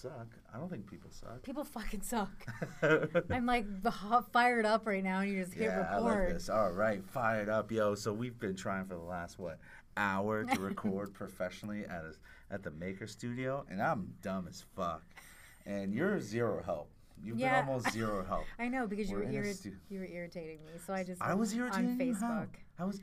suck. I don't think people suck. People fucking suck. I'm like hot, fired up right now, and you just hit yeah, I like record. this. All right, fired up, yo. So we've been trying for the last what hour to record professionally at a, at the Maker Studio, and I'm dumb as fuck. And you're zero help. You've Yeah. been almost zero help. I know because you We're irri- stu- you were irritating me, so I just I was irritating on? Facebook. How was?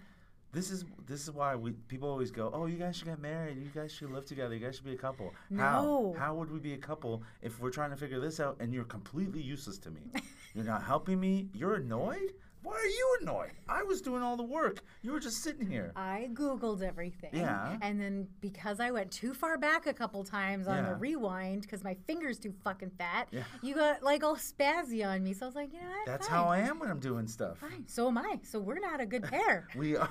This is this is why we people always go, oh, you guys should get married. You guys should live together. You guys should be a couple. How? No. How how would we be a couple if we're trying to figure this out and you're completely useless to me? you're not helping me. You're annoyed. Why are you annoyed? I was doing all the work. You were just sitting here. I googled everything. Yeah. And then because I went too far back a couple times on the rewind because my finger's too fucking fat, Yeah. you got like all spazzy on me. So I was like, you know what? That's fine. how I am when I'm doing stuff. Fine. So am I. So we're not a good pair. We are.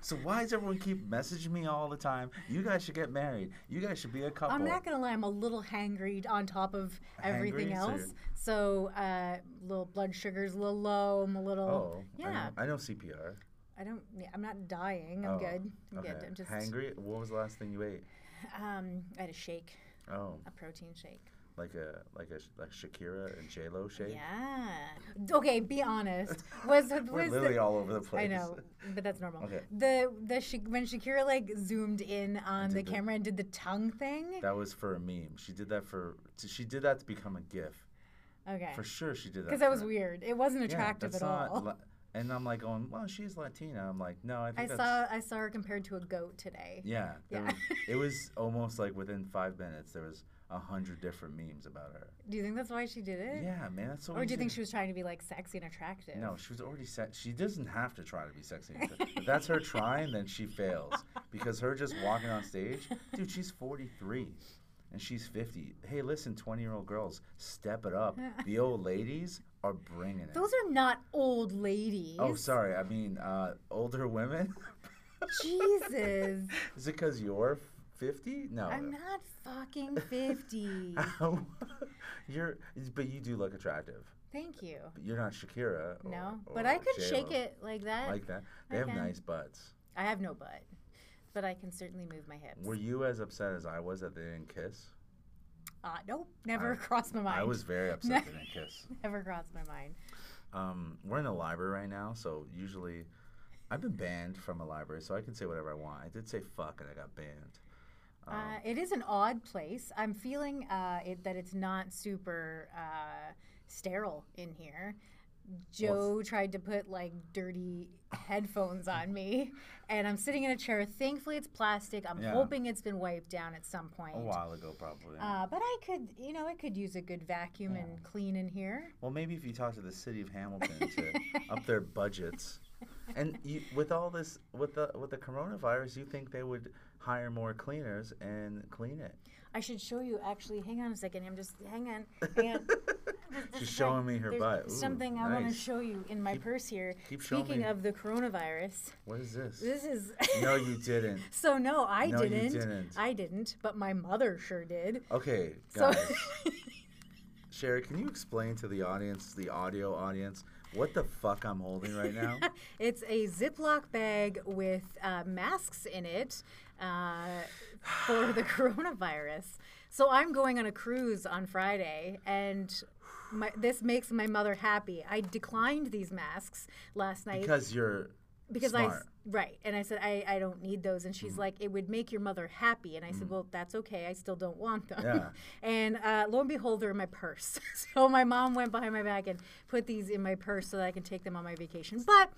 So why does everyone keep messaging me all the time? You guys should get married. You guys should be a couple. I'm not gonna lie, I'm a little hangry on top of everything Hangry? Else. you're- So, uh, little blood sugar's a little low. I'm a little. Oh, I yeah. know, I know CPR. I don't. I'm not dying. I'm Oh, good. I'm okay. good. I'm just. hangry. What was the last thing you ate? Um, I had a shake, Oh, a protein shake. Like a like a like Shakira and J Lo shake. Yeah. Okay, be honest. Was was We're the, literally all over the place. I know, but that's normal. Okay. The the Sha- when Shakira like zoomed in on the the- camera and did the tongue thing. That was for a meme. She did that for. She did that to become a GIF. Okay. For sure, she did that. Because that was weird. It wasn't Yeah, attractive that's at all. la- and I'm like going, well, she's Latina. I'm like, no, I I think that's. saw I saw her compared to a goat today. Yeah. Yeah. was- it was almost like within five minutes there was a hundred different memes about her. Do you think that's why she did it? Yeah, man, that's so. Or do you think she was trying to be like sexy and attractive? No, she was already set. She doesn't have to try to be sexy. and if that's her trying, then she fails because her just walking on stage, dude. She's 43 and she's 50. Hey, listen, 20 year old girls, step it up. The old ladies are bringing it. Those are not old ladies. oh, sorry. I mean, uh, older women. Jesus. Is it because you're 50? No. I'm not fucking 50. You're, but you do look attractive. Thank you. But you're not Shakira. Or, No, or but I could shake it like that. like that. I They have can. nice butts. I have no butt, but I can certainly move my hips. Were you as upset as I was that they didn't kiss? Uh, nope, never I- crossed my mind. I was very upset they didn't kiss. never crossed my mind. Um, we're in a library right now, so usually I've been banned from a library, so I can say whatever I want. I did say fuck and I got banned. Um, Uh, it is an odd place. I'm feeling uh, it, that it's not super uh, sterile in here. Joe tried to put like dirty headphones on me, and I'm sitting in a chair. Thankfully, it's plastic. I'm Yeah. hoping it's been wiped down at some point. a while ago, probably. Uh, but I could, you know, I could use a good vacuum and clean in here. well, maybe if you talk to the city of Hamilton to up their budgets, and you, with all this, with the with the coronavirus, you think they would hire more cleaners and clean it? I should show you. Actually, hang on a second. I'm just hang on. Hang on. She's showing me her there's butt. Ooh, something I want to show you in my purse here. keep showing Speaking of the coronavirus, What is this? this is. no, you didn't. so no, I No, you didn't. didn't. I didn't, but my mother sure did. Okay, So guys. Sherry, can you explain to the audience, the audio audience, what the fuck I'm holding right now? it's a Ziploc bag with uh, masks in it uh, for the coronavirus. So I'm going on a cruise on Friday, and my, this makes my mother happy. I declined these masks last night because you're because I smart. s- right, and I said I, I don't need those, and Mm-hmm. she's like, it would make your mother happy, and I said, well, that's okay. I still don't want them. Yeah. and uh, lo and behold, they're in my purse. so my mom went behind my back and put these in my purse so that I can take them on my vacation. But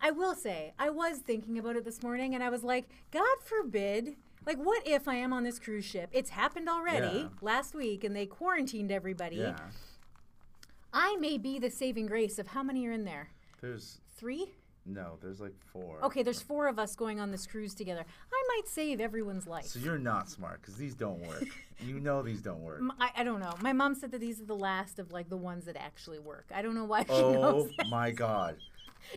I will say, I was thinking about it this morning, and I was like, God forbid. Like, what if I am on this cruise ship? It's happened already Yeah. last week, and they quarantined everybody. yeah. I may be the saving grace of how many are in there? There's Three? no, there's like four. Okay, there's four of us going on this cruise together. I might save everyone's life. So you're not smart because these don't work. you know these don't work. M- I, I don't know. My mom said that these are the last of like the ones that actually work. I don't know why she Oh my god.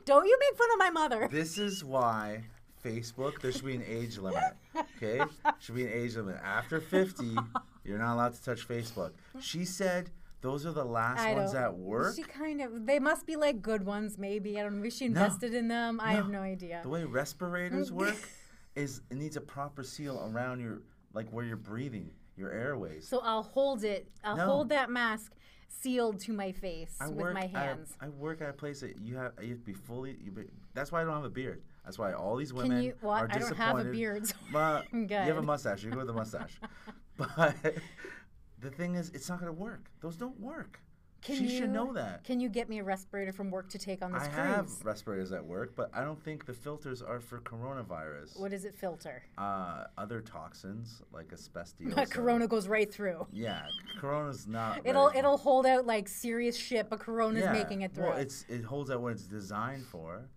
Don't you make fun of my mother. This is why Facebook, there should be an age limit. Okay? Should be an age limit. After 50, you're not allowed to touch Facebook. She said those are the last I ones that work. She kind of. They must be like good ones, maybe. I don't know. Maybe she invested in them. I have no idea. The way respirators work is it needs a proper seal around your like where you're breathing. your airways. So I'll hold it. I'll No. hold that mask sealed to my face I with work my hands. I work at a place that you have you have to be fully. You be, that's why I don't have a beard. That's why all these Can women you? What? are I don't disappointed. have a beard. So But I'm you have a mustache. You go with a mustache. but the thing is, it's not going to work. Those don't work. Can she you, should know that. Can you get me a respirator from work to take on this I cruise? have respirators at work, but I don't think the filters are for coronavirus. What does it filter? Uh, other toxins like asbestos. But Corona goes right through. Yeah, Corona's not. It'll ready. it'll hold out like serious shit, but Corona's yeah. making it through. Well, it's it holds out what it's designed for.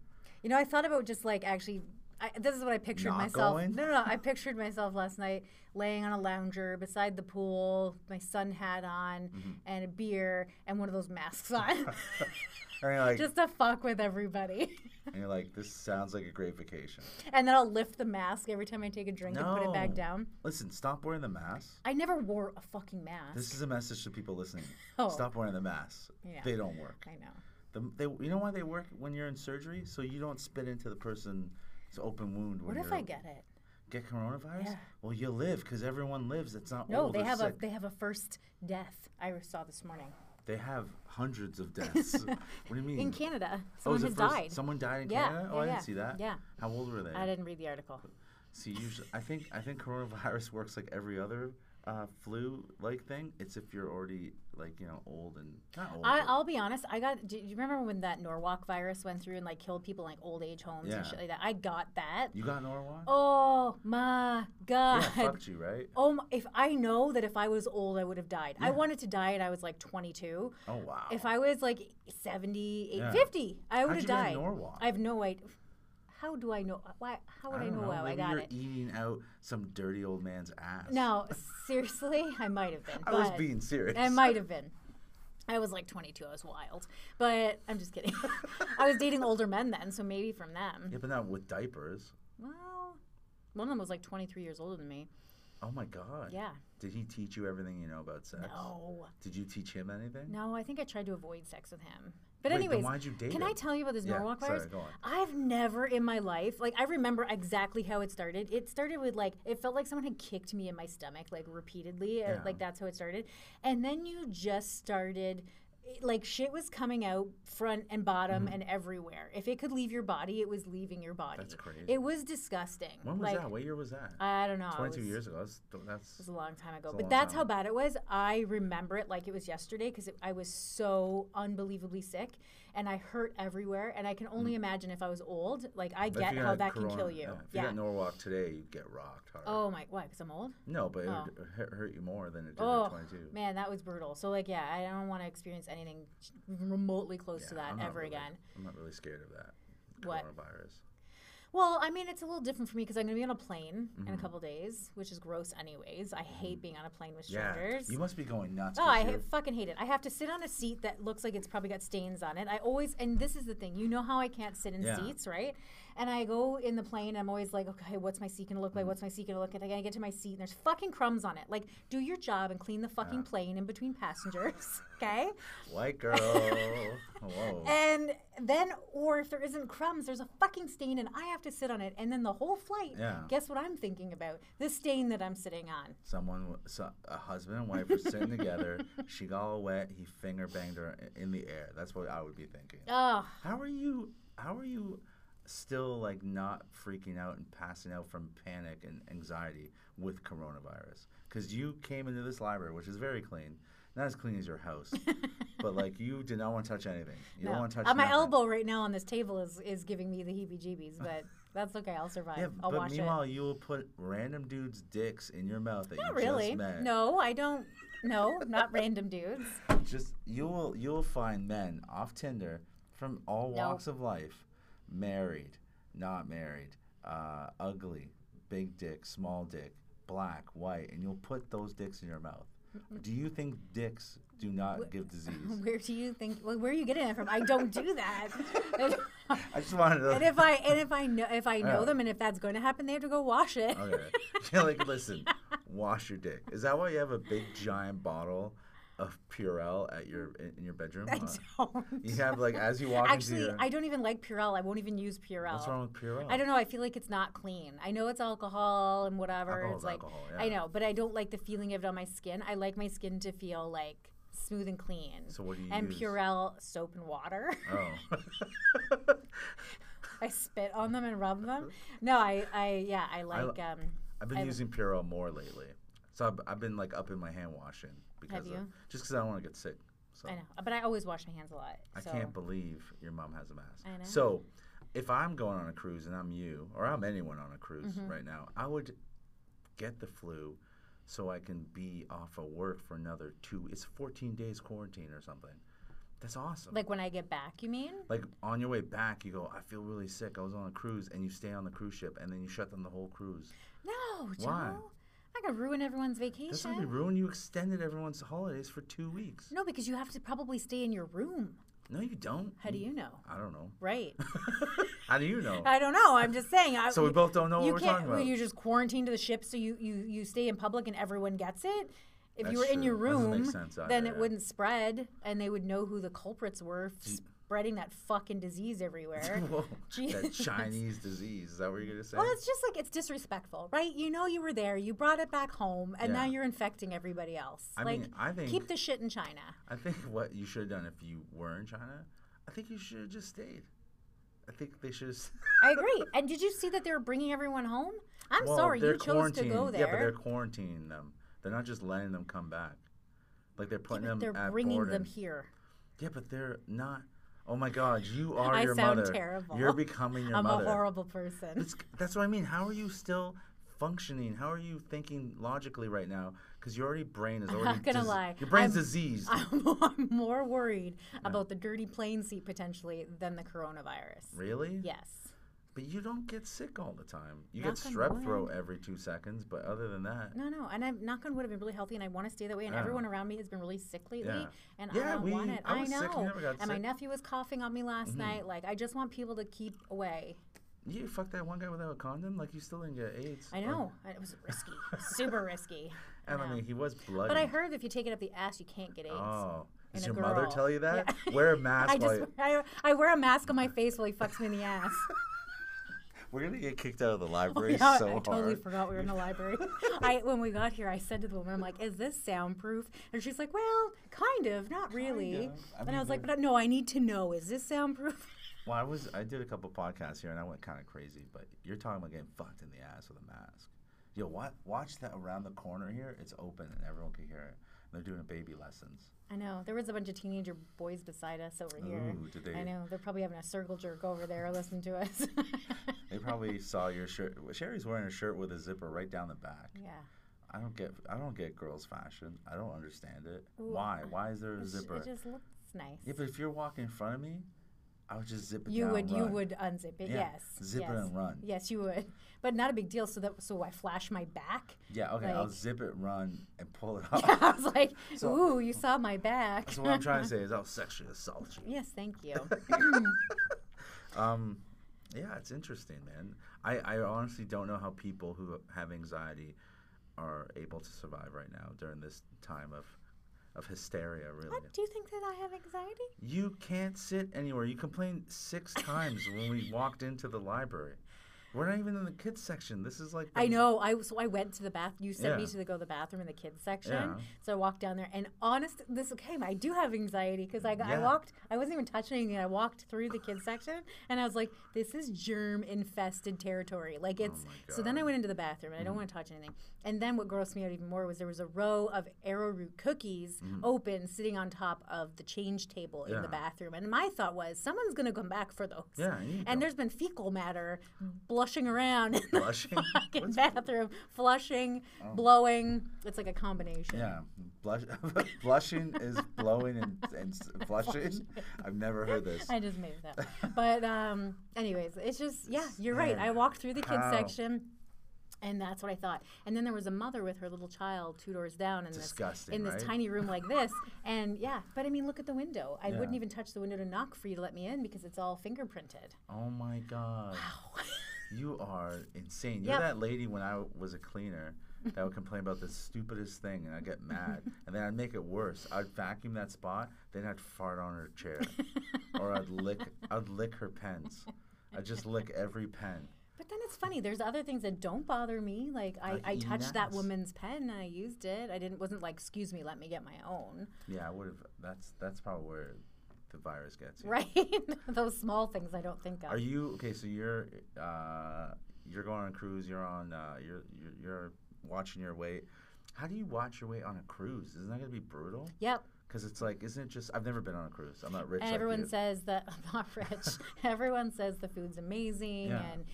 You know, I thought about just like actually. I, this is what I pictured Not myself. going? No, no, no. I pictured myself last night laying on a lounger beside the pool, my sun hat on, Mm-hmm. and a beer, and one of those masks on, like, just to fuck with everybody. and you're like, this sounds like a great vacation. and then I'll lift the mask every time I take a drink and put it back down. Listen, stop wearing the mask. I never wore a fucking mask. This is a message to people listening. Oh. Stop wearing the mask. Yeah. They don't work. I know. The, they, you know why they work when you're in surgery? So you don't spit into the person's open wound. What if I get it? get coronavirus? Yeah. Well, you live because everyone lives. It's not No, old they have a they have a first death. I saw this morning They have hundreds of deaths. what do you mean? in Canada. Oh, Someone has first- died. Someone died in Yeah, Canada. Oh, I yeah, didn't see that. yeah. How old were they? I didn't read the article. See, usually, I think I think coronavirus works like every other uh, flu-like thing. It's if you're already like you know old and not old. I, I'll be honest. I got. Do you remember when that Norwalk virus went through and like killed people in, like old age homes Yeah. and shit like that? I got that. you got Norwalk? Oh my god. yeah, fucked you, right? Oh, my, if I know that if I was old, I would have died. I wanted to die and I was like 22. Oh wow. If I was like 70, eight- Yeah. 50, I would have died. Norwalk? I have no idea. How do I know? Why? How would I, don't know, how I got you're it? eating out some dirty old man's ass. No, seriously, I might have been. I was being serious. I might have been. I was like 22. I was wild, but I'm just kidding. I was dating older men then, so maybe from them. Yeah, but not with diapers. Well, one of them was like 23 years older than me. Oh my god. Yeah. Did he teach you everything you know about sex? No. Did you teach him anything? No, I think I tried to avoid sex with him. But Wait, anyways, why'd you date can him? I tell you about this Yeah, Norwalk sorry, virus? go on. I've never in my life, like I remember exactly how it started. It started with like it felt like someone had kicked me in my stomach like repeatedly, uh, Yeah. like that's how it started. And then you just started it- like shit was coming out front and bottom and everywhere. If it could leave your body, it was leaving your body. Mm-hmm. That's crazy. It was disgusting. When was like, that? What year was that? I don't know. 22 was- years ago. That's, that's was a long time ago. a But that's time how bad it was. I remember it like it was yesterday because I was so unbelievably sick and I hurt everywhere. And I can only imagine if I was old, like I Mm. get how that can kill you. Yeah. If Yeah. you got Norwalk today, you'd get rocked hard. oh my, why? Because I'm old? No, but Oh. it would hurt, hurt you more than it did Oh, at 22. man, that was brutal. So, like, yeah, I don't want to experience anything remotely close to that ever really- again. I'm not really scared of that. What? Coronavirus. Well, I mean, it's a little different for me because I'm going to be on a plane in a Mm-hmm. couple days, which is gross, anyways. I hate being on a plane with Yeah. strangers. You must be going nuts. Oh, I ha- fucking hate it. I have to sit on a seat that looks like it's probably got stains on it. I always, and this is the thing, you know how I can't sit in Yeah. seats, right? And I go in the plane, I'm always like, okay, what's my seat gonna Mm-hmm. look like? What's my seat gonna look like? And I get to my seat, and there's fucking crumbs on it. Like, do your job and clean the fucking Yeah. plane in between passengers, okay? White girl. Whoa. And then, or if there isn't crumbs, there's a fucking stain, and I have to sit on it. And then the whole flight, Yeah. guess what I'm thinking about? The stain that I'm sitting on. Someone, so, a husband and wife were sitting together. She got all wet. He finger banged her in the air. That's what I would be thinking. Oh, How are you? How are you still like not freaking out and passing out from panic and anxiety with coronavirus? Because you came into this library, which is very clean, not as clean as your house, but like you did not want to touch anything. You no. don't want to touch. Uh, my nothing. elbow right now on this table is, is giving me the heebie-jeebies, but that's okay. I'll survive. Yeah, I'll but wash it. meanwhile, you will put random dudes' dicks in your mouth that Not you really. just met. No, I don't. No, not random dudes. Just you will you will find men off Tinder from all walks of life, married, not married, uh, ugly, big dick, small dick, black, white, and you'll put those dicks in your mouth. Do you think dicks do not give disease? Where do you think? Well, where are you getting that from? I don't do that. I just wanted to. and if I and if I know if I know Yeah. them and if that's going to happen, they have to go wash it. Okay. Like, listen, wash your dick. Is that why you have a big giant bottle of Purell at your in, in your bedroom? I don't. you have like as you walk Actually, your, I don't even like Purell. I won't even use Purell. what's wrong with Purell? I don't know. I feel like it's not clean. I know it's alcohol and whatever. Alcohol's it's like alcohol, I know, but I don't like the feeling of it on my skin. I like my skin to feel like smooth and clean. So what do you and use? Purell soap and water. Oh. I spit on them and rub them. No, I, I yeah, I like. um, I've been I- using Purell more lately. So I've, I've been like up in my hand washing because Have of, you? just because I don't want to get sick. So I know, but I always wash my hands a lot. I so. can't believe your mom has a mask. I know. So if I'm going on a cruise and I'm you or I'm anyone on a cruise Mm-hmm. right now, I would get the flu so I can be off of work for another two. It's 14 days quarantine or something. That's awesome. Like when I get back, you mean? Like on your way back, you go, I feel really sick. I was on a cruise, and you stay on the cruise ship, and then you shut down the whole cruise. No, Joe. I could ruin everyone's That's vacation. not be ruined. You extended everyone's holidays for two weeks. No, because you have to probably stay in your room. No, you don't. How do you know? I don't know. Right. How do you know? I don't know. I'm just saying. I, So we both don't know what you we're can't. talking about. You just quarantine to the ship, so you you you stay in public and everyone gets it. If you were That's in your true. Room, sense then either, it yeah. wouldn't spread, and they would know who the culprits were, f- spreading that fucking disease everywhere. Whoa, that. Chinese disease. Is that what you're gonna say? Well, it's just like it's disrespectful, right? You know you were there, you brought it back home, and now you're infecting everybody else. I like, mean, I think keep the shit in China. I think what you should have done if you were in China, I think you should have just stayed. I think they should have. I agree. And did you see that they were bringing everyone home? I'm well, sorry, you chose to go there. Yeah, but they're quarantining them. They're not just letting them come back. Like they're putting but them they're bringing them here. Yeah, but they're not. Oh my God, you are I your sound mother. terrible. You're becoming your mother. I'm a horrible person. It's, that's what I mean. How are you still functioning? How are you thinking logically right now? Because your already brain is I'm already not gonna dis- lie. Your brain's I'm- diseased. I'm, I'm more worried about the dirty plane seat potentially than the coronavirus. really? Yes. But you don't get sick all the time. You Knock get strep throat every two seconds, but other than that, No, no, and I'm knock on wood. I've been really healthy, and I want to stay that way. And Yeah. everyone around me has been really sick lately, Yeah. and Yeah, I don't we- want it. I I, know. sick and and my nephew was coughing on me last Mhm. night. Like, I just want people to keep away. you fuck that one guy without a condom. Like you still didn't get AIDS. I know it was risky, super risky. and I mean, he was bloody. But I heard if you take it up the ass, you can't get AIDS. Oh, does your mother tell you that? Yeah. Wear a mask. I while just you- I, I wear a mask on my face while he fucks me in the ass. We're gonna get kicked out of the Oh, library yeah, so I hard. totally forgot we were in the library. I when we got here, I said to the woman, "I'm like, is this soundproof?" And she's like, "Well, kind of, not really." of. I and mean, I was like, "But no, I need to know, is this soundproof?" Well, I was I did a couple podcasts here and I went kind of crazy, but you're talking about getting fucked in the ass with a mask. Yo, what? Watch that around the corner here. It's open and everyone can hear it. They're doing a baby lessons. I know there was a bunch of teenager boys beside us over here. Ooh, did they? I know they're probably having a circle jerk over there listening to us. They probably saw your shirt. Sherry's wearing a shirt with a zipper right down the back. yeah. I don't get. I don't get girls' fashion. I don't understand it. Ooh, Why? Why is there a zipper? it just looks nice. yeah, but if you're walking in front of me, I would just zip it you down. would you run. would unzip it, Yeah, yes. zip it and run. Yes, you would, but not a big deal. So that so I flash my back. Yeah. Okay. I'll zip it, run, and pull it off. I was like, So- "Ooh, you saw my back." So what I'm trying to say is, I'll sexually assault you. yes, thank you. Um, yeah, it's interesting, man. I, I honestly don't know how people who have anxiety are able to survive right now during this time of of hysteria. Really, what do you think that I have anxiety? you can't sit anywhere. You complained six times when we walked into the library. We're not even in the kids section. This is like I know. I so I went to the bath. You sent me to the, go to the bathroom in the kids section. Yeah. So I walked down there, and honest, this came. I do have anxiety because I, got I walked. I wasn't even touching anything. I walked through the kids section, and I was like, "This is germ infested territory." Like it's. Oh so then I went into the bathroom, and I don't want to touch anything. And then what grossed me out even more was there was a row of arrowroot cookies open, sitting on top of the change table in Mm-hmm. The bathroom. And my thought was, someone's gonna come back for those. Yeah, And them. there's been fecal matter blushing around in the fucking What's- bathroom, flushing, blowing. It's like a combination. Yeah, blush, blushing is blowing and, and flushing. I've never heard this. I just made it up. But um, anyways, it's just yeah, you're right. I walked through the kids how? section. And that's what I thought. And then there was a mother with her little child two doors down in Disgusting, this in this right? tiny room like this. And yeah, but I mean, look at the window. I wouldn't even touch the window to knock for you to let me in because it's all fingerprinted. Oh my god. Wow. You are insane. You're Yep. that lady when I was a cleaner that would complain about the stupidest thing, and I'd get mad, and then I'd make it worse. I'd vacuum that spot, then I'd fart on her chair, or I'd lick, I'd lick her pens. I'd just lick every pen. But then it's funny. There's other things that don't bother me. Like I, Like I touched that woman's pen and I used it. I didn't wasn't like, excuse me, let me get my own. Yeah, I would have. That's that's probably where the virus gets you. Right? Those small things I don't think of. Are you okay? So you're uh, you're going on a cruise. You're on. Uh, you're, you're you're watching your weight. How do you watch your weight on a cruise? Isn't that gonna be brutal? Yep. Because it's like, isn't it just? I've never been on a cruise. I'm not rich. And like everyone you. says that I'm not rich. everyone says the food's amazing Yeah. and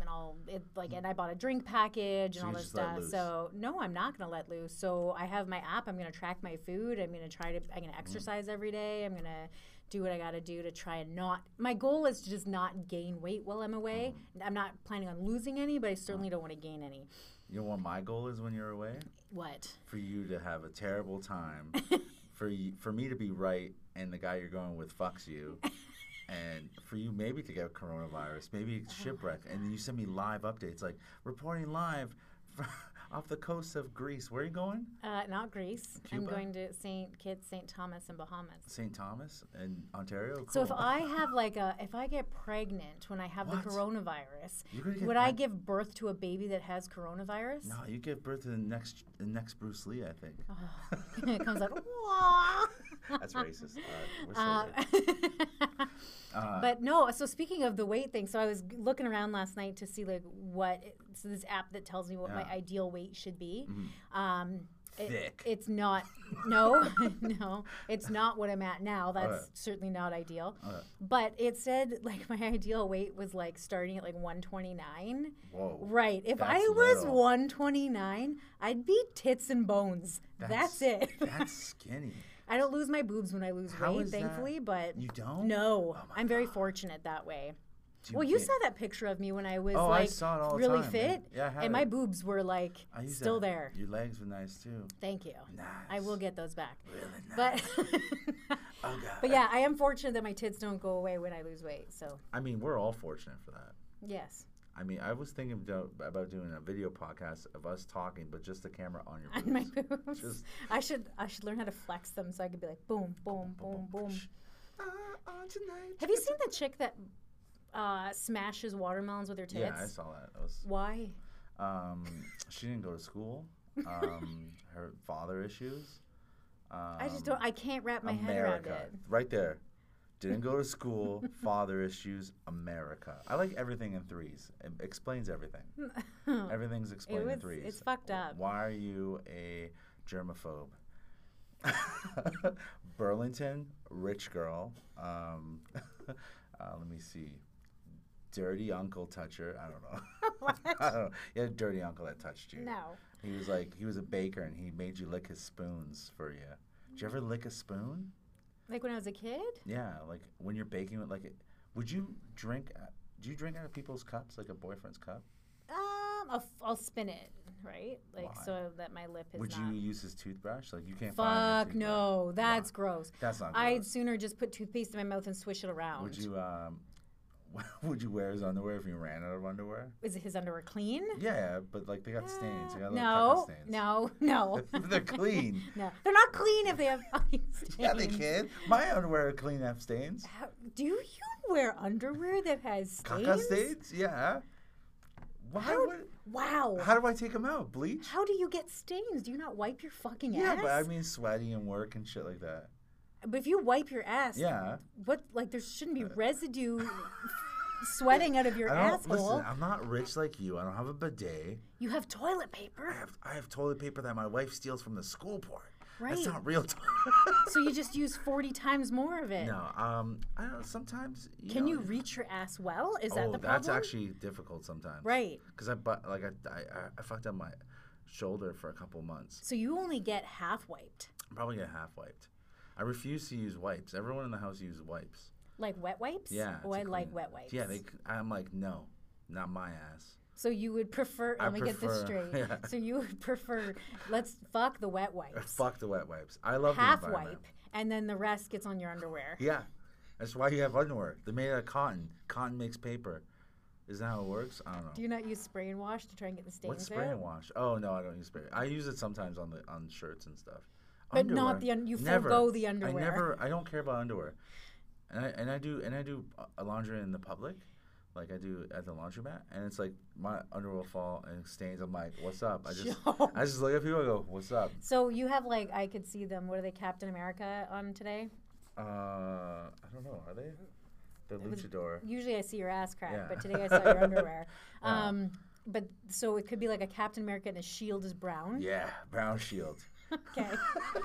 and all it like and I bought a drink package So and all this stuff. So no, I'm not gonna let loose. So I have my app. I'm gonna track my food. I'm gonna try to. I'm Mm. gonna exercise every day. I'm gonna do what I gotta do to try and not. My goal is to just not gain weight while I'm away. Mm. I'm not planning on losing any, but I certainly don't want to gain any. You know what my goal is when you're away? What? For you to have a terrible time. for you, for me to be right, and the guy you're going with fucks you. And for you, maybe to get coronavirus, maybe Oh shipwreck, and then you send me live updates like reporting live off the coast of Greece. Where are you going? Uh, not Greece. I'm going to Saint Kitts, Saint Thomas, and Bahamas. St. Thomas in Ontario. So if I have like a, if I get pregnant when I have What? the coronavirus, would I give birth to a baby that has coronavirus? No, you give birth to the next the next Bruce Lee, I think. it comes out. That's racist. Uh, we're so Uh. Uh, but no. So speaking of the weight thing, so I was looking around last night to see like what. So this app that tells me what my Yeah. Mm-hmm. ideal weight should be. Um, it- it's not. No, no, it's not what I'm at now. That's Alright. certainly not ideal. Alright. But it said like my ideal weight was like starting at like 129. Whoa. Right. If I was little. 129, I'd be tits and bones. That's, it. That's skinny. I don't lose my boobs when I lose How weight, is that- thankfully, but You don't? no, Oh I'm very fortunate that way. Well, you saw that picture of me when I was Oh, I like it all really time, fit, man. Yeah, I and my boobs were like I still that. there. Your legs were nice too. Thank you. Nice. I will get those back. Really But Oh god. but yeah, I am fortunate that my tits don't go away when I lose weight. So I mean, we're all fortunate for that. yes, I mean, I was thinking do- about doing a video podcast of us talking, but just the camera on your on my boobs. boobs. Just- I should I should learn how to flex them so I could be like boom boom boom boom. Uh, on tonight. Have you seen the chick that uh, smashes watermelons with her tits? Yeah, I saw that. That was. Why? Um, she didn't go to school. Um, her father issues. Um, I just don't. I can't wrap my head around America, it. right there. Didn't go to school. father issues. America. I like everything in threes. It explains everything. Everything's explained in threes. it's fucked up. Why are you a germaphobe? Burlington, rich girl. Um, uh, let me see. Dirty uncle toucher. I don't know. what? I don't know. You had a dirty uncle that touched you. No. He was like he was a baker and he made you lick his spoons for you. Did you ever lick a spoon? Like when I was a kid? Yeah, like when you're baking with like, would you drink? uh, Do you drink out of people's cups, like a boyfriend's cup? Um, I'll, I'll spin it, right? Like Why? so that my lip is Would not. you use his toothbrush? Like you can't. Fuck no, that's gross. That's not. I'd sooner just put toothpaste in my mouth and swish it around. Would you um, would you wear his underwear if you ran out of underwear? Is his underwear clean? Yeah, but like they got stains. They got no, stains. no, no, They're clean. no. They're not clean if they have stains. Yeah, they can. My underwear are clean have stains. How, do you wear underwear that has stains? Caca stains? Yeah. Why How, would? wow. How do I take them out? Bleach? How do you get stains? Do you not wipe your fucking Yeah, ass? Yeah, but I mean sweaty and work and shit like that. But if you wipe your ass, Yeah. what like there shouldn't be residue sweating out of your I asshole. listen. I'm not rich like you. I don't have a bidet. You have toilet paper. I have I have toilet paper that my wife steals from the school board. That's Right. not real toilet. so you just use forty times more of it. no, um, I don't know. Sometimes. You Can know, you reach your ass well? Is oh, that the problem? that's actually difficult sometimes. right. Because I but like I, I I- I fucked up my shoulder for a couple months. So you only get half wiped, probably get half wiped. I refuse to use wipes. Everyone in the house uses wipes. like wet wipes. Yeah. Oh, I like wet wipes. Yeah, they. I'm like no, not my ass. So you would prefer? I Let me get this straight. yeah. So you would prefer? Let's fuck the wet wipes. Fuck the wet wipes. I love half wipe, and then the rest gets on your underwear. Yeah, that's why you have underwear. They're made out of cotton. Cotton makes paper. Is that how it works? I don't know. Do you not use spray and wash to try and get the stains What's spray out? and wash? Oh no, I don't use spray. I use it sometimes on the on shirts and stuff. But not the un- you never. forego the underwear. I never. I don't care about underwear. And I and I do and I do a laundry in the public, like I do at the laundromat, and it's like my underwear will fall and stains. I'm like, what's up? I just I just look at people and go, what's up? So you have like I could see them. What are they? Captain America on today? Uh, I don't know. Are they? The luchador. Usually I see your ass crack, Yeah. but today I saw your underwear. Yeah. Um, but so it could be like a Captain America and the shield is brown. Yeah, brown shield. Okay.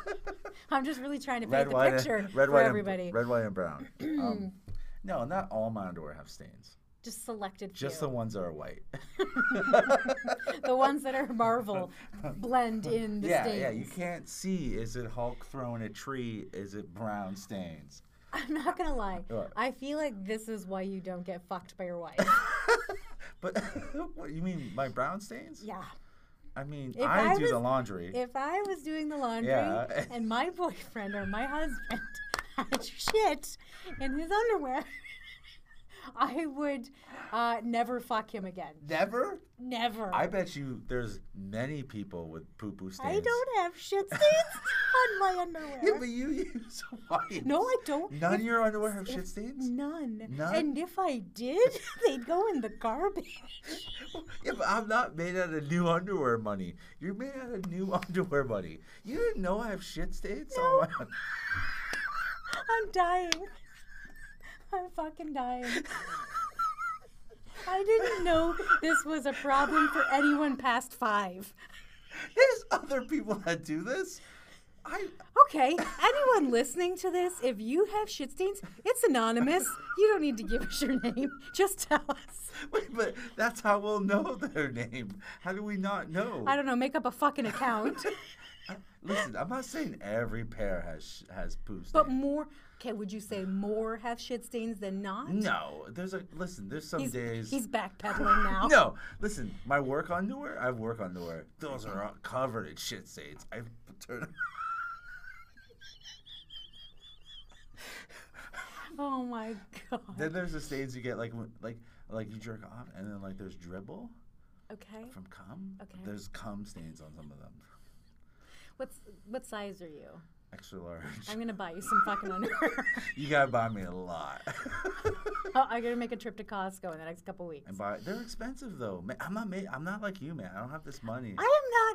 I'm just really trying to paint red, the white, picture and, red, for white, everybody. And, red, white, and brown. Um, no, not all underwear have stains. just selected Just few. the ones that are white. the ones that are Marvel blend in the yeah, stains. yeah. You can't see. Is it Hulk throwing a tree? Is it brown stains? I'm not gonna lie. What? I feel like this is why you don't get fucked by your wife. But what you mean my brown stains? yeah. I mean, If I, I do was- the laundry. If I was doing the laundry Yeah. and my boyfriend or my husband had shit in his underwear, I would uh, never fuck him again. Never. Never. I bet you there's many people with poo poo stains. I don't have shit stains on my underwear. Yeah, but you use white. no, I don't. None If- of your underwear have shit stains. None. None? And if I did, they'd go in the garbage. Yeah, but I'm not made out of new underwear money. You're made out of new underwear money. You didn't know I have shit stains on my. I'm dying. I'm fucking dying. I didn't know this was a problem for anyone past five. There's other people that do this. I Okay, anyone listening to this, if you have shit stains, it's anonymous. You don't need to give us your name. Just tell us. wait, but that's how we'll know their name. How do we not know? I don't know, make up a fucking account. Uh, listen, I'm not saying every pair has has poo stains. But more, okay, would you say more have shit stains than not? no, there's a listen. There's some He's, days. he's backpedaling now. no, listen. My work on underwear. I have work underwear. Those are all covered in shit stains. I turn. Oh my god. Then there's the stains you get like when, like like you jerk off, and then like there's dribble Okay. from cum. Okay. There's cum stains on some of them. What's what size are you? Extra large. I'm gonna buy you some fucking underwear. you gotta buy me a lot. oh, I'm gonna make a trip to Costco in the next couple weeks. and buy. They're expensive though. Man, I'm not. Ma- I'm not like you, man. I don't have this money. I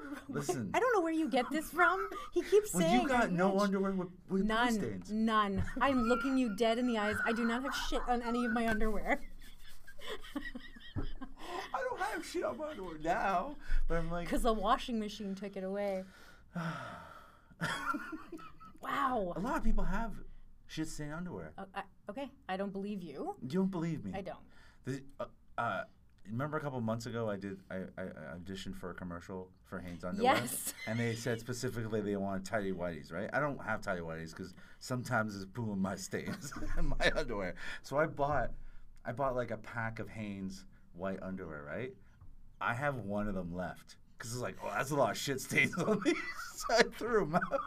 am not. Listen. I don't know where you get this from. He keeps well, saying you got no underwear with, with None. stains. None. I'm looking you dead in the eyes. I do not have shit on any of my underwear. I don't have shit on my underwear now, but I'm like, Because the washing machine took it away. Wow. a lot of people have shit stained underwear. Uh, I, okay, I don't believe you. You don't believe me? I don't. The, uh, uh, remember a couple months ago, I did I, I, I auditioned for a commercial for Hanes underwear. Yes. And they said specifically they wanted tidy whities, right? I don't have tidy whities because sometimes it's poo in my stains in my underwear. So I bought I bought like a pack of Hanes white underwear, right? I have one of them left because it's like, oh, that's a lot of shit stains on these. so I threw them out.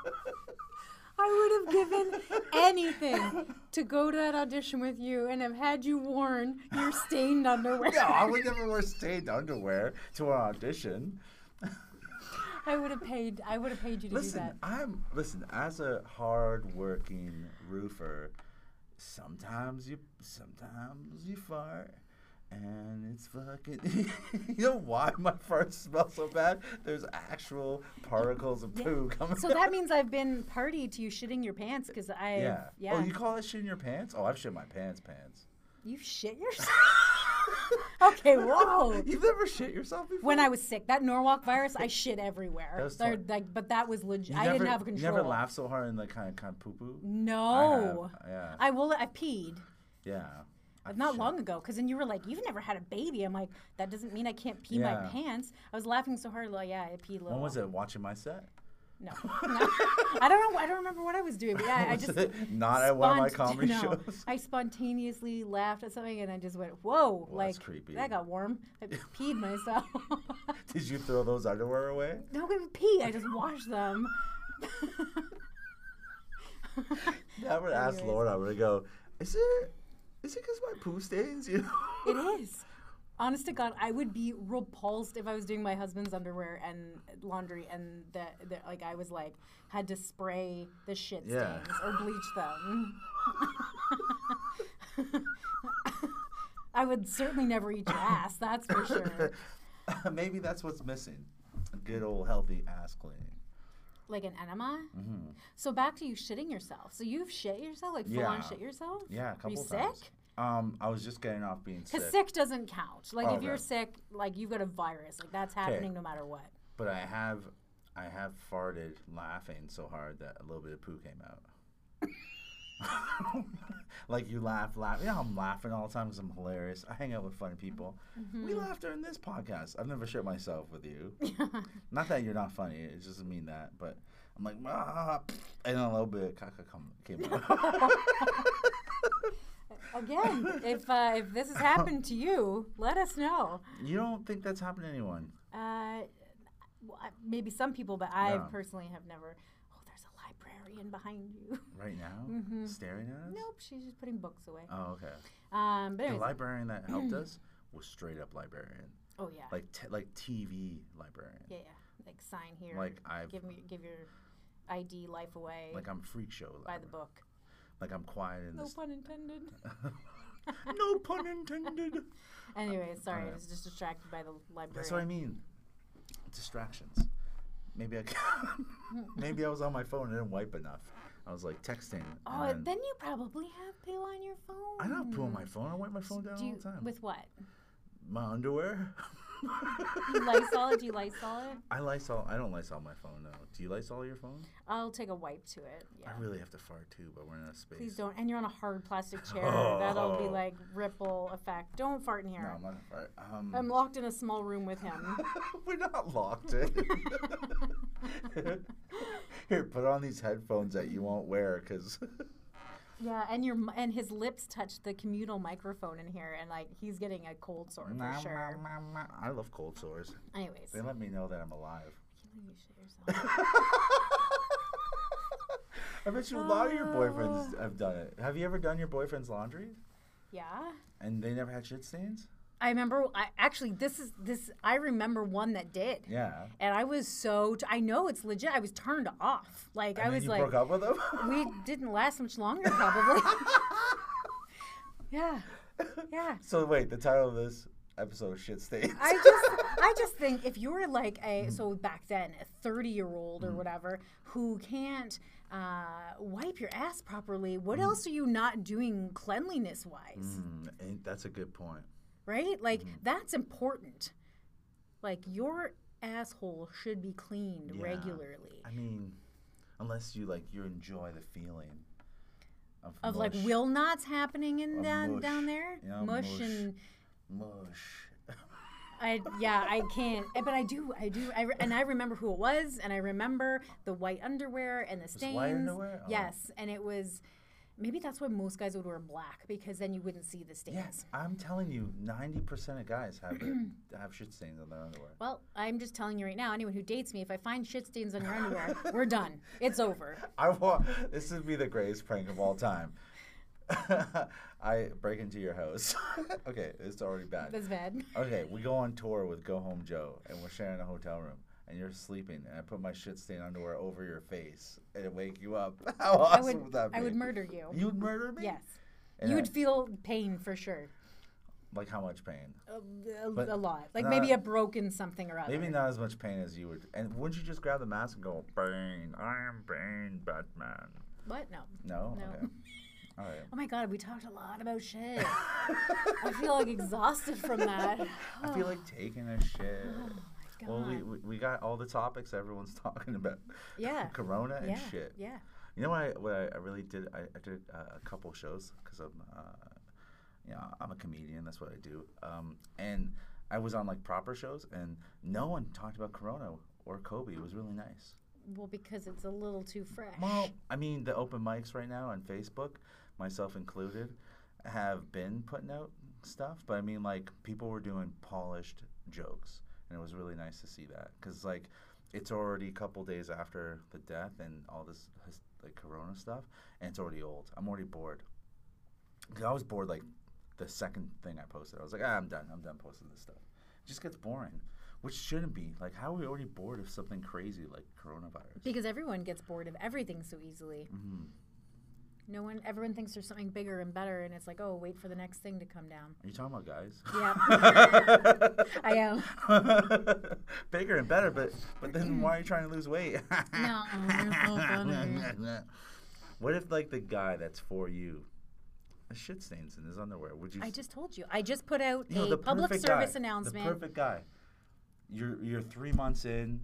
I would have given anything to go to that audition with you and have had you worn your stained underwear. no, I would never wear stained underwear to an audition. I would have paid. I would have paid you to do Listen, that. I'm listen as a hard-working roofer. Sometimes you, sometimes you fart, and it's fucking. you know why my farts smell so bad? There's actual particles of poo coming. So that means I've been party to you shitting your pants because I. yeah. Yeah. Oh, you call that shitting your pants? Oh, I've shit my pants, pants. You shit yourself. okay. Whoa. You've never shit yourself before? When I was sick, that Norwalk virus, I shit everywhere. That like, but that was legit. I never, didn't have control. You never laughed so hard and like kind of kind of poo poo. No. Yeah. I will. I peed. Yeah. I've Not shit. long ago, because then you were like, "You've never had a baby." I'm like, "That doesn't mean I can't pee my pants." I was laughing so hard, like, "Yeah, I peed a little." When was it? Watching my set? No, no. I don't know. I don't remember what I was doing. But yeah, I Was just not at one of my comedy no, shows. I spontaneously laughed at something and I just went, "Whoa!" Well, like that's creepy. that got warm. I peed myself. Did you throw those underwear away? no, I didn't pee. I just washed them. Yeah, I would ask Laura. I'm gonna go. Is it? Is it because my poo stains? You know? It is. Honest to God, I would be repulsed if I was doing my husband's underwear and laundry, and that that like I was like had to spray the shit stains Yeah. or bleach them. I would certainly never eat your ass. That's for sure. Maybe that's what's missing. A good old healthy ass cleaning. Like an enema. Mm-hmm. So back to you shitting yourself. So you've shit yourself, like full on shit yourself. Yeah, a couple Are you times. sick? Um, I was just getting off being sick, Because sick doesn't count. Like if Okay. you're sick, like you've got a virus. Like that's happening no matter what. but I have, I have farted laughing so hard that a little bit of poo came out. like you laugh, laugh. Yeah, I'm laughing all the time because I'm hilarious. I hang out with funny people. We Mm-hmm. laugh during this podcast. I've never shit myself with you. not that you're not funny. It doesn't mean that. But I'm like, ah, and a little bit of caca come, came out. Again, if uh, if this has happened to you, let us know. you don't think that's happened to anyone? Uh, well, maybe some people, but I Yeah. personally have never. Oh, there's a librarian behind you. Right now, Mhm. staring at us. nope, she's just putting books away. Oh, okay. Um, but The librarian that helped us was straight up librarian, oh yeah, like t- like TV librarian. yeah, yeah. Like sign here. Like I've give me give your ID life away like I'm freak show. by the book. Like I'm quiet in No this. pun intended. no pun intended. Anyway, uh, sorry, I was just distracted by the librarian. That's what I mean. Distractions. Maybe I maybe I was on my phone and didn't wipe enough. I was like texting. Oh, then, then you probably have poo on your phone. I don't poo on my phone. I wipe my phone down Do all the time. With what? my underwear. You Lysol it? Do you Lysol it? I Lysol. I don't Lysol my phone though. Do you Lysol your phone? I'll take a wipe to it. Yeah. I really have to fart too, but we're in a space. Please don't. And you're on a hard plastic chair. That'll be Oh. like ripple effect. Don't fart in No, here. I'm not gonna fart. Um, I'm locked in a small room with him. We're not locked in. Here, put on these headphones that you won't wear because yeah, and your and his lips touch the communal microphone in here, and like he's getting a cold sore for sure. I love cold sores. Anyways, They let me know that I'm alive. I can't believe you shit yourself. I bet you a lot of your boyfriends oh. have done it. Have you ever done your boyfriend's laundry yeah. and they never had shit stains? I remember. I actually this is this. I remember one that did. Yeah. And I was so. T- I know it's legit. I was turned off. Like And I was like, broke up with them. we didn't last much longer, probably. yeah, yeah. So wait, the title of this episode is shit stains. I just, I just think if you're like Mm. a so back then a 30 year old or whatever who can't uh, wipe your ass properly, what else are you not doing cleanliness wise? Mm, that's a good point. Right? Like Mm-hmm. that's important. Like your asshole should be cleaned Yeah. regularly. I mean, unless you like you enjoy the feeling of, Of like will nots happening in down mush. down there, Yeah, mush, mush. and mush. I yeah I can't eh, but I do I do I re- and I remember who it was and I remember the white underwear and the stains. white underwear? Oh. Yes, and it was maybe that's why most guys would wear black because then you wouldn't see the stains. Yes, I'm telling you, ninety percent of guys have it, have shit stains on their underwear. Well, I'm just telling you right now. Anyone who dates me, if I find shit stains on your underwear, we're done. It's over. I want this would be the greatest prank of all time. I break into your house. okay, it's already bad. That's bad. Okay, we go on tour with Go Home Joe, and we're sharing a hotel room, and you're sleeping, and I put my shit stain underwear over your face, and wake you up. How I awesome would would that be? I would murder you. You would murder me? Yes. And you I- would feel pain for sure. like how much pain? A, a- a lot. Like not- maybe a broken something or other. Maybe not as much pain as you would. And wouldn't you just grab the mask and go, Bane, I am Bane, Batman? What? No. No? No. Okay. All right. Oh my god, we talked a lot about shit. I feel like exhausted from that. I feel like taking a shit. My Well, we, we, we got all the topics everyone's talking about. Yeah. Corona and yeah. shit. Yeah. You know what I, what I, I really did? I, I did uh, a couple shows because I'm, uh, you know, I'm a comedian. That's what I do. Um, and I was on like proper shows, and no one talked about Corona or Kobe. It was really nice. Well, because it's a little too fresh. Well, I mean, the open mics right now on Facebook, myself included, have been putting out stuff. But I mean, like, people were doing polished jokes. And it was really nice to see that. Because, like, it's already a couple days after the death and all this, his- like, corona stuff. And it's already old. I'm already bored because I was bored, like, the second thing I posted. I was like, ah, I'm done. I'm done posting this stuff. It just gets boring, which shouldn't be. Like, how are we already bored of something crazy like coronavirus? Because everyone gets bored of everything so easily. hmm No one, everyone thinks there's something bigger and better, and it's like, oh, wait for the next thing to come down. Are you talking about guys? Yeah. I am. Bigger and better, but but then why are you trying to lose weight? No, so what if like the guy that's for you, has shit stains in his underwear? Would you? I just told you. I just put out you know, a the public service guy, announcement. The perfect guy. You're you're three months in,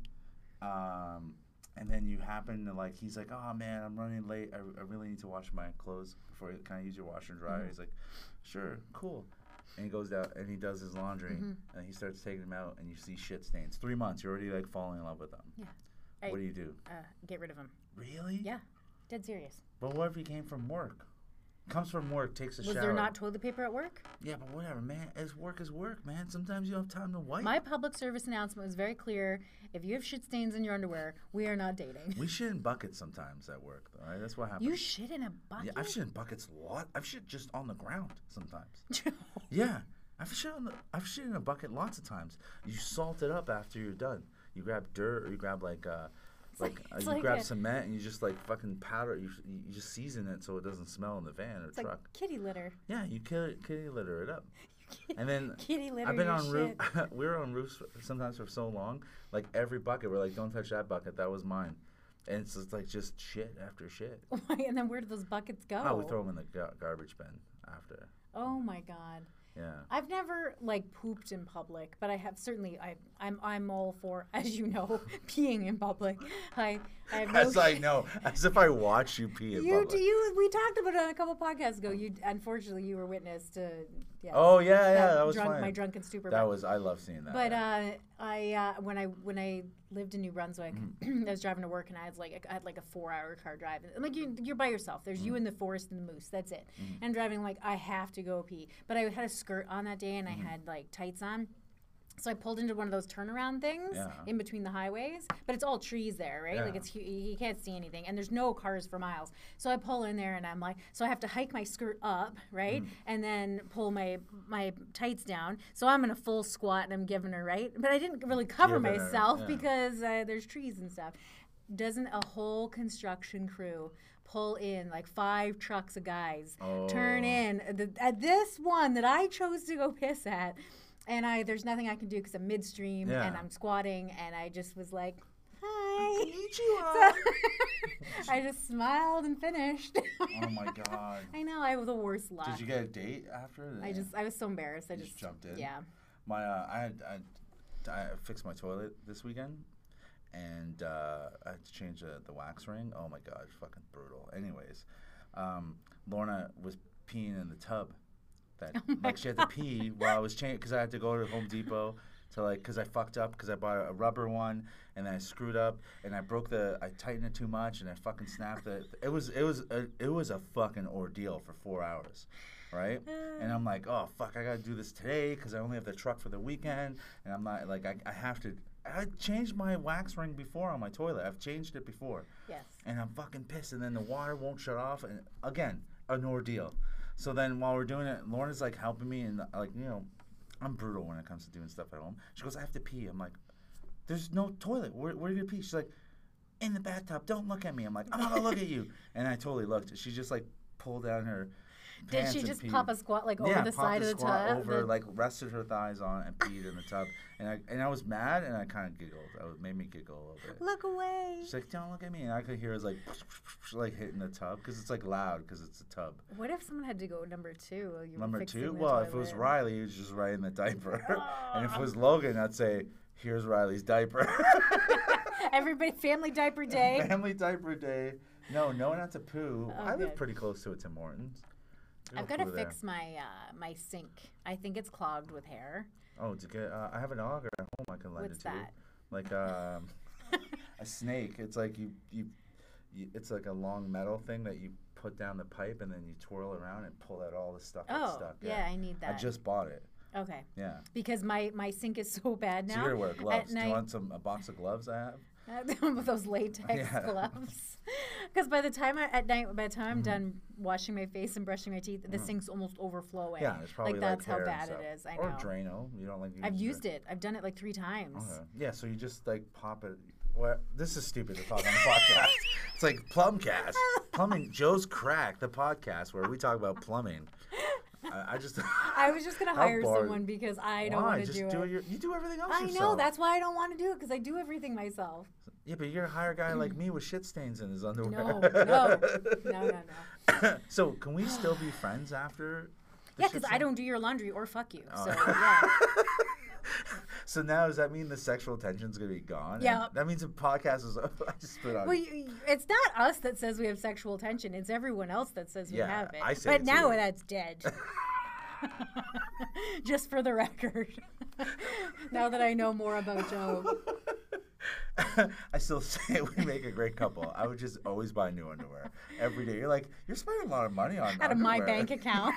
um, and then you happen to like he's like, oh man, I'm running late. I, I really need to wash my clothes before. You can I use your washer and dryer? Mm-hmm. He's like, sure, cool. And he goes down and he does his laundry Mm-hmm. and he starts taking them out and you see shit stains. Three months, you're already like falling in love with them. Yeah. what I- do you do? uh, get rid of them Really? Yeah, dead serious. But what if he came from work? Comes from work, takes a shower. Was shower. there not toilet paper at work? Yeah, but whatever, man. As work is work, man. Sometimes you don't have time to wipe. My public service announcement was very clear. If you have shit stains in your underwear, we are not dating. we shit in buckets sometimes at work, though, right? That's what happens. You shit in a bucket? Yeah, I've shit in buckets a lot. I've shit just on the ground sometimes. yeah, I've shit on the. I've shit in a bucket lots of times. You salt it up after you're done. You grab dirt or you grab like uh, like, like- uh, it's you like grab a- cement and you just like fucking powder. You you just season it so it doesn't smell in the van or It's like truck. kitty litter. Yeah, you kitty, kitty litter it up. And then kitty litter. I've been on roof. we were on roofs sometimes for so long. Like every bucket, we're like, "Don't touch that bucket. That was mine." And it's just like just shit after shit. and then where do those buckets go? Oh, we throw them in the gar- garbage bin after. Oh my god. Yeah. I've never like pooped in public, but I have certainly. I I'm I'm all for, as you know, peeing in public. I I have no. As I know, as if I watch you pee in you public. you we talked about it on a couple podcasts ago. You unfortunately you were witness to. Yeah, Oh yeah, yeah, that was drunk, fine. my drunken stupor. that was I love seeing that. But yeah. uh, I uh, when I when I lived in New Brunswick, Mm-hmm. I was driving to work and I had like I had like a four hour car drive. And, like you you're by yourself. There's Mm-hmm. you in the forest and the moose. That's it. And I'm driving like I have to go pee. But I had a skirt on that day and Mm-hmm. I had like tights on. So I pulled into one of those turnaround things Yeah. in between the highways, but it's all trees there, right? Like it's you can't see anything, and there's no cars for miles. So I pull in there, and I'm like, so I have to hike my skirt up, right, Mm. and then pull my my tights down. So I'm in a full squat, and I'm giving her right, but I didn't really cover her, myself yeah. because uh, there's trees and stuff. Doesn't a whole construction crew pull in like five trucks of guys, turn Oh. in the, at this one that I chose to go piss at? And I there's nothing I can do because I'm midstream Yeah. and I'm squatting, and I just was like, "Hi." Konnichiwa. So I just smiled and finished. oh my god. I know I was the worst luck. Did you get a date after? I just I was so embarrassed. I You just, just jumped in? Yeah. My uh, I had I, I fixed my toilet this weekend, and uh, I had to change the, the wax ring. Oh my god, fucking brutal. Anyways, um, Lorna was peeing in the tub. That Oh like she had to pee while I was changing because I had to go to Home Depot to like because I fucked up because I bought a rubber one and then I screwed up and I broke the I tightened it too much and I fucking snapped it. It was it was a, it was a fucking ordeal for four hours. Right, and I'm like, oh fuck, I gotta do this today because I only have the truck for the weekend, and I'm not like I, I have to. I changed my wax ring before on my toilet. I've changed it before, Yes. and I'm fucking pissed. And then the water won't shut off, and again, an ordeal. So then while we're doing it, Lauren's like helping me, and uh, like you know, I'm brutal when it comes to doing stuff at home. She goes, I have to pee. I'm like, there's no toilet. Where, where are you gonna pee? She's like, in the bathtub. Don't look at me. I'm like, I'm not gonna look at you. And I totally looked. She just like pulled down her. Did she just pop a squat like over the side of the squat tub? over, The- like rested her thighs on and peed in the tub, and I and I was mad and I kind of giggled. It made me giggle a little bit. look away. She's like, "Don't look at me," and I could hear us like, like hitting the tub because it's like loud because it's a tub. What if someone had to go number two? while you Number two, well, if it was? Riley, he was just right in the diaper, and if it was Logan, I'd say, "Here's Riley's diaper." Everybody, family diaper day. Family diaper day. No, no one had to poo. Oh, I live pretty close to a Tim Hortons. I've got to there. fix my uh, my sink. I think it's clogged with hair. Oh, to get, uh, I have an auger at home. I can lend What's it to you. that? Like um, a snake. It's like you, you, you, it's like a long metal thing that you put down the pipe and then you twirl around and pull out all the stuff that's Oh, stuck. yeah, I need that. I just bought it. Okay, Yeah. because my my sink is so bad So now. you're gonna wear gloves. Do night- you want some a box of gloves I have? with those latex Yeah. gloves. Because by the time I, at night, by the time I'm done washing my face and brushing my teeth, the sink's almost overflowing. Mm-hmm. Yeah, it's probably like that's how hair and bad it is. I or know. Drano. You don't like. I've use used it. I've done it like three times. Okay. Yeah, so you just like pop it. Well, this is stupid to talk on the podcast. It's like Plumcast, plumbing. Joe's crack, the podcast where we talk about plumbing. I, I just. I was just gonna hire bored. someone because I don't want to do, do it. your. You do everything else I know that's why I don't want to do it because I do everything myself. Yeah, but you're a hire guy like me with shit stains in his underwear. No, no, no, no, no. so can we still be friends after? Yeah, because I don't do your laundry or fuck you. Oh. So yeah, So now does that mean the sexual tension's gonna be gone? And Yeah. That means the podcast is. I just put on. well, you, it's not us that says we have sexual tension. It's everyone else that says we Yeah, have it. I say but now too. that's dead. Just for the record. now that I know more about Joe. I still say we make a great couple. I would just always buy new underwear every day. You're like, you're spending a lot of money on that. out of my bank account.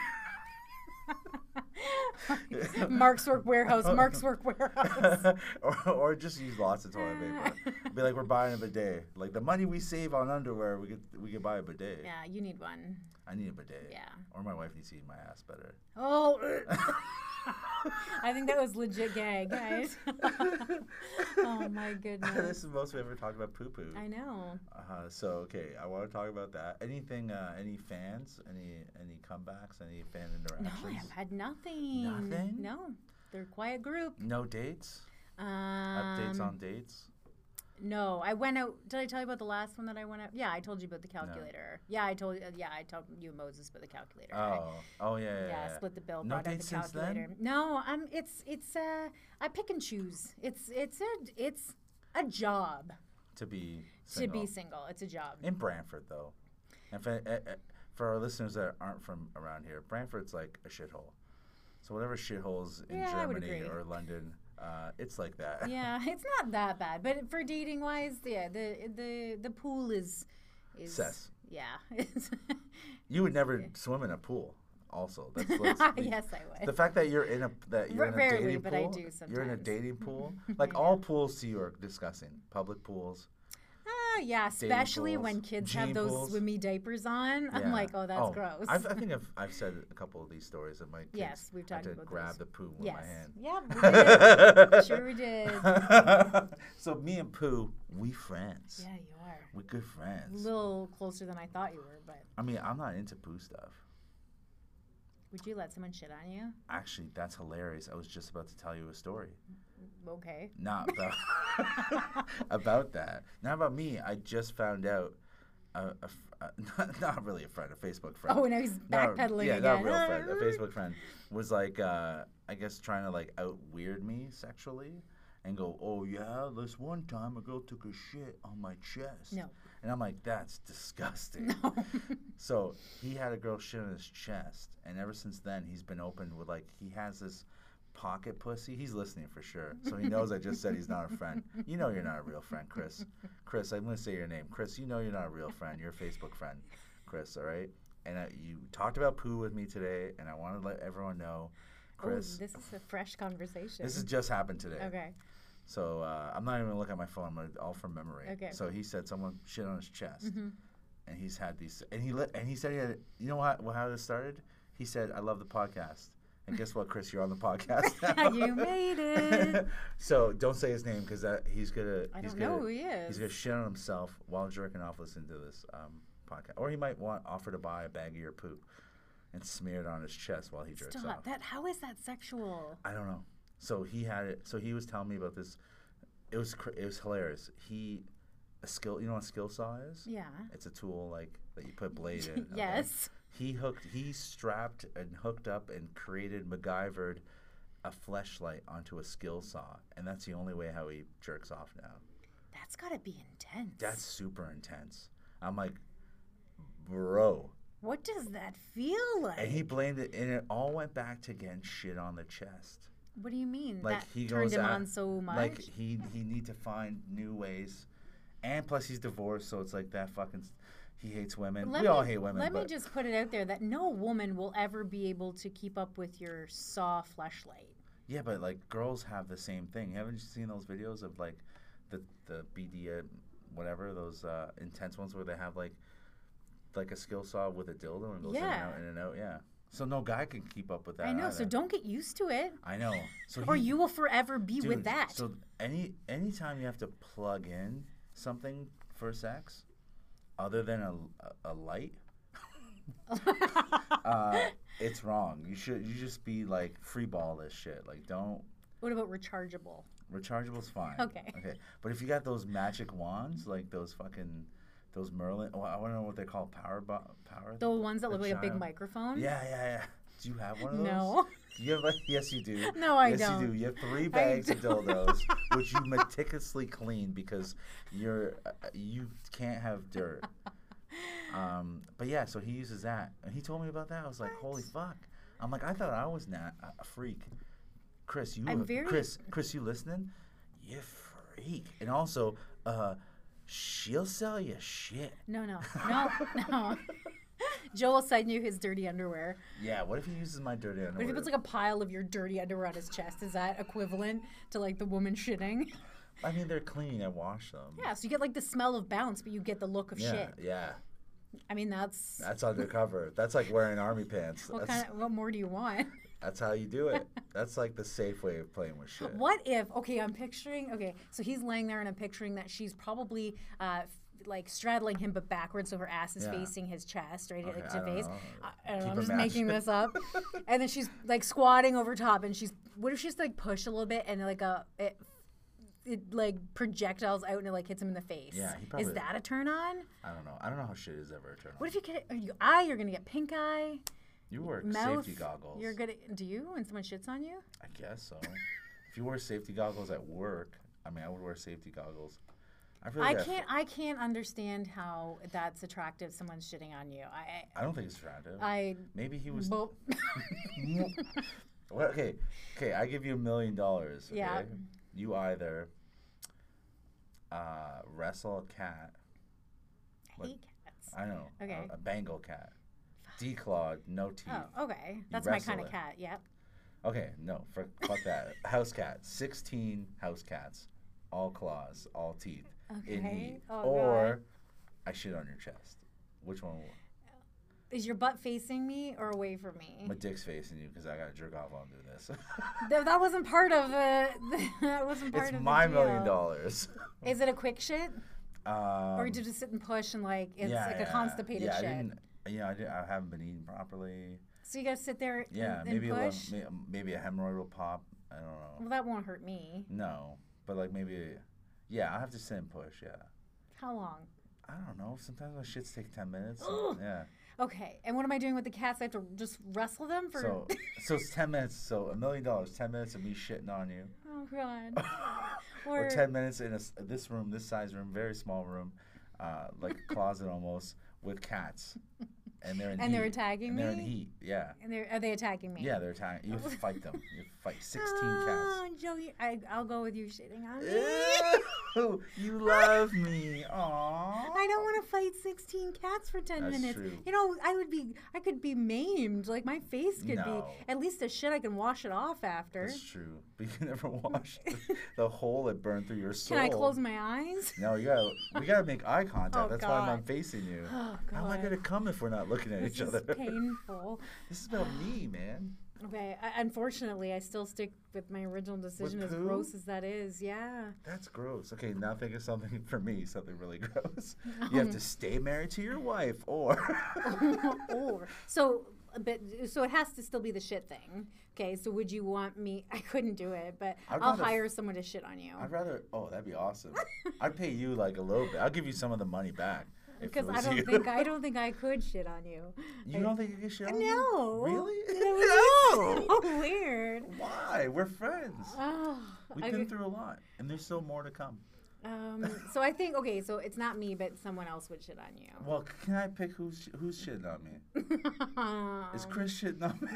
Mark's Work Warehouse, Mark's Work Warehouse. or, or just use lots of toilet paper. Be like, we're buying a bidet. Like the money we save on underwear, we could we could buy a bidet. Yeah, you need one. I need a bidet. Yeah. Or my wife needs to eat my ass better. Oh, I think that was legit gag, guys. oh my goodness. this is the most we ever talked about poo poo. I know. Uh, so okay, I want to talk about that. Anything? Uh, any fans? Any any comebacks? Any fan No, interactions? I've had nothing. Nothing? No, they're a quiet group. No dates. Um, Updates on dates. No, I went out. Did I tell you about the last one that I went out? Yeah, I told you about the calculator. Yeah, I told. Uh, yeah, I told you Moses about the calculator. I- Oh, oh yeah, yeah. yeah, yeah. split the bill. No dates the since then? calculator. No, um, it's it's uh, I pick and choose. It's it's a it's a job To be to be single. It's a job. in Brantford though. And for, uh, uh, for our listeners that aren't from around here, Brantford's like a shithole. So whatever shitholes in Yeah, Germany or London, uh, it's like that. yeah, it's not that bad. But for dating wise, yeah, the the the pool is is Cess. yeah. You would never swim in a pool. Also, that's, yes, I would. The fact that you're in a that you're R- in a rarely, dating but I pool, do you're in a dating pool. Like I all pools to you are disgusting. Public pools. Ah, yeah, especially when pools, kids have those swimmy diapers on. Yeah. I'm like, oh, that's gross. I've, I think I've, I've said a couple of these stories of my kids. Yes, we've talked to about grab those. the poo with yes. my hand. Yeah, we did. sure we did. so me and Pooh, we friends. Yeah, you are. We're good friends. A little closer than I thought you were, but I mean, I'm not into poo stuff. would you let someone shit on you? Actually, that's hilarious. I was just about to tell you a story. Okay. Not about about that. Not about me. I just found out. a not, not really a friend, a Facebook friend. Oh, now he's backpedaling yeah, again. not a real friend. A Facebook friend was like, uh, I guess, trying to like out weird me sexually, and go, "Oh yeah, this one time a girl took a shit on my chest." No. And I'm like, "That's disgusting." No. So he had a girl shit on his chest, and ever since then he's been open with like he has this pocket pussy. He's listening for sure, so he knows I just said he's not a friend. You know you're not a real friend, Chris. Chris, I'm gonna say your name, Chris. You know you're not a real friend. You're a Facebook friend, Chris. All right. And uh, you talked about poo with me today, and I want to let everyone know, Chris. Oh, this is a fresh conversation. this has just happened today. okay. So uh, I'm not even gonna look at my phone. I'm gonna all from memory. Okay. So he said someone shit on his chest, Mhm. and he's had these, and he li- and he said he had. You know what? How this started? He said, "I love the podcast." And guess what, Chris? You're on the podcast. now. You made it. so don't say his name because he's gonna. I he's don't gonna, know who he is. He's gonna shit on himself while jerking off listening to this um, podcast, or he might want offer to buy a bag of your poop and smear it on his chest while he jerks Stop. off. That. How is that sexual? I don't know. So he had it. So he was telling me about this. It was cr- it was hilarious. He a skill. You know what a skill saw is? Yeah. It's a tool like that you put blade in. okay? He hooked. He strapped and hooked up and created MacGyvered a fleshlight onto a skill saw, and that's the only way how he jerks off now. That's gotta be intense. That's super intense. I'm like, bro. What does that feel like? And he blamed it, and it all went back to getting shit on the chest. what do you mean? like that he turned goes him on so much. Like he he need to find new ways, and plus he's divorced, so it's like that fucking. s- He hates women. Let we all hate women. Let but me just put it out there that no woman will ever be able to keep up with your saw fleshlight. yeah, but like girls have the same thing. Haven't you seen those videos of like the the BD uh, whatever those uh, intense ones where they have like like a skill saw with a dildo and goes in and out in and out. Yeah. So no guy can keep up with that. I know. So don't get used to it, I know. So or he- you will forever be Dude, with that. So any anytime you have to plug in something for sex, other than a, a, light, uh, it's wrong. You should you just be like free ball this shit. Like don't what about rechargeable? Rechargeable's fine. Okay. Okay. But if you got those magic wands, like those fucking those Merlin, oh, I want to know what they call. Power bo- power. The ones that look like a big microphone. Yeah, yeah, yeah. Do you have one of those? No. You have like yes, you do. No, I yes, you don't. do. You have three bags of dildos, which you meticulously clean because you're uh, you can't have dirt. Um, but yeah, so he uses that, and he told me about that. I was like, holy fuck! I'm like, I thought I was not a freak. Chris, you, I'm a- very- Chris, Chris, you listening? You freak, and also, uh, she'll sell you shit. No, no, no, no. Joe will send you his dirty underwear. Yeah, what if he uses my dirty underwear? But if he puts like a pile of your dirty underwear on his chest, is that equivalent to like the woman shitting? I mean, they're clean. I wash them. Yeah, so you get like the smell of bounce, but you get the look of yeah, shit. yeah. I mean, that's That's undercover. That's like wearing army pants. what That's, kind of what more do you want? that's how you do it. That's like the safe way of playing with shit. What if? Okay, I'm picturing. Okay, so he's laying there, and I'm picturing that she's probably uh, like straddling him, but backwards, so her ass is Yeah. facing his chest, right? Okay, like I to don't face. know. I, I don't know, i'm just imagine- making this up. and then she's like squatting over top, and she's. What if she's like push a little bit, and like a it, it like projectiles out, and it like hits him in the face. Yeah, he is that a turn on? I don't know. I don't know how shit is ever a turn on. What if you get are you eye? You're gonna get pink eye. you wear Mouth. safety goggles. You're gonna. Do you? When someone shits on you? I guess so. if you wear safety goggles at work, I mean, I would wear safety goggles. I feel I can't. I can't understand how that's attractive. Someone's shitting on you. I. I don't think it's attractive. I. Maybe he was. Bo- Well, okay, okay. I give you a million dollars. Okay? Yeah. You either uh, wrestle a cat. I hate cats. I know. a- Okay. A, Bengal cat. Declawed, no teeth. Oh, okay. That's my kind of cat. Yep. Okay, no, for, fuck that. house cat. 16 house cats. All claws, all teeth. In Okay. heat. Oh, or God. I shit on your chest. Which one? will- Is your butt facing me or away from me? My dick's facing you because I got to jerk off while I'm doing this. Th- that wasn't part of the. that wasn't part it's of it. It's my million dollars. Is it a quick shit, Um, or did you just sit and push and like it's yeah, like yeah, a constipated yeah, I shit? didn't, know, I, didn't, I haven't been eating properly. So you gotta sit there Yeah, and, maybe and a little, maybe a hemorrhoid will pop. I don't know. Well, that won't hurt me. No, but like maybe, yeah, I have to sit and push. Yeah, How long? I don't know. Sometimes my shits take ten minutes. Ugh. yeah. Okay. And what am I doing with the cats? I have to just wrestle them for. So, so it's ten minutes. So a million dollars, ten minutes of me shitting on you, oh God. or, Or- ten minutes in a this room, this size room, very small room, uh, like a closet almost, with cats, and they're in And they're attacking and they're in me? heat. Yeah, And they're, are they attacking me? yeah, they're attacking. You have to fight them. You have to fight sixteen oh, cats. Oh, Joey, I, I'll go with you shitting on me. You love me. Aww. I don't want to fight 16 cats for 10 That's minutes. true. You know, I would be, I could be maimed. Like my face could No. be, at least the shit I can wash it off after. That's true. But you can never wash the, the hole that burned through your soul. Can I close my eyes? No, you gotta. We gotta make eye contact. Oh, That's why I'm facing you. Oh, God. How am I gonna come if we're not looking at This each is other? painful. This is about me, man. Okay, I, unfortunately, I still stick with my original decision, as gross as that is. Yeah. That's gross. Okay, now think of something for me, something really gross. You have to stay married to your wife, or or so, but so it has to still be the shit thing. Okay, so would you want me? I couldn't do it, but I'd I'll rather- hire someone to shit on you. I'd rather. Oh, that'd be awesome. I'd pay you like a little bit. I'll give you some of the money back. Because I don't you. think I don't think I could shit on you. You don't think you can shit on me? No. Really? No. so weird. Why? We're friends. Oh, We've I been could- through a lot, and there's still more to come. um, so I think okay, so it's not me, but someone else would shit on you. Well, can I pick who's who's shitting on me? Is Chris shitting on me?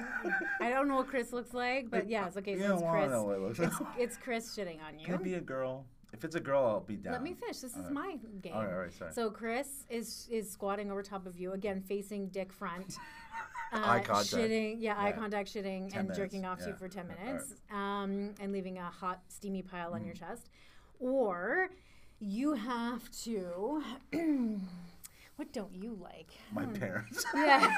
I don't know what Chris looks like, but yes, okay, so it's Chris. it It's, it's Chris shitting on you. It be a girl? If it's a girl, I'll be down. Let me finish. This is Alright. my game. All right, all right, sorry. So Chris is is squatting over top of you again, facing dick front. Uh, Eye contact. Shitting, yeah, eye contact, shitting, 10 and jerking minutes, off to you for ten Yeah, minutes, um, and leaving a hot, steamy pile on your chest. or you have to. what don't you like? My parents. Yeah.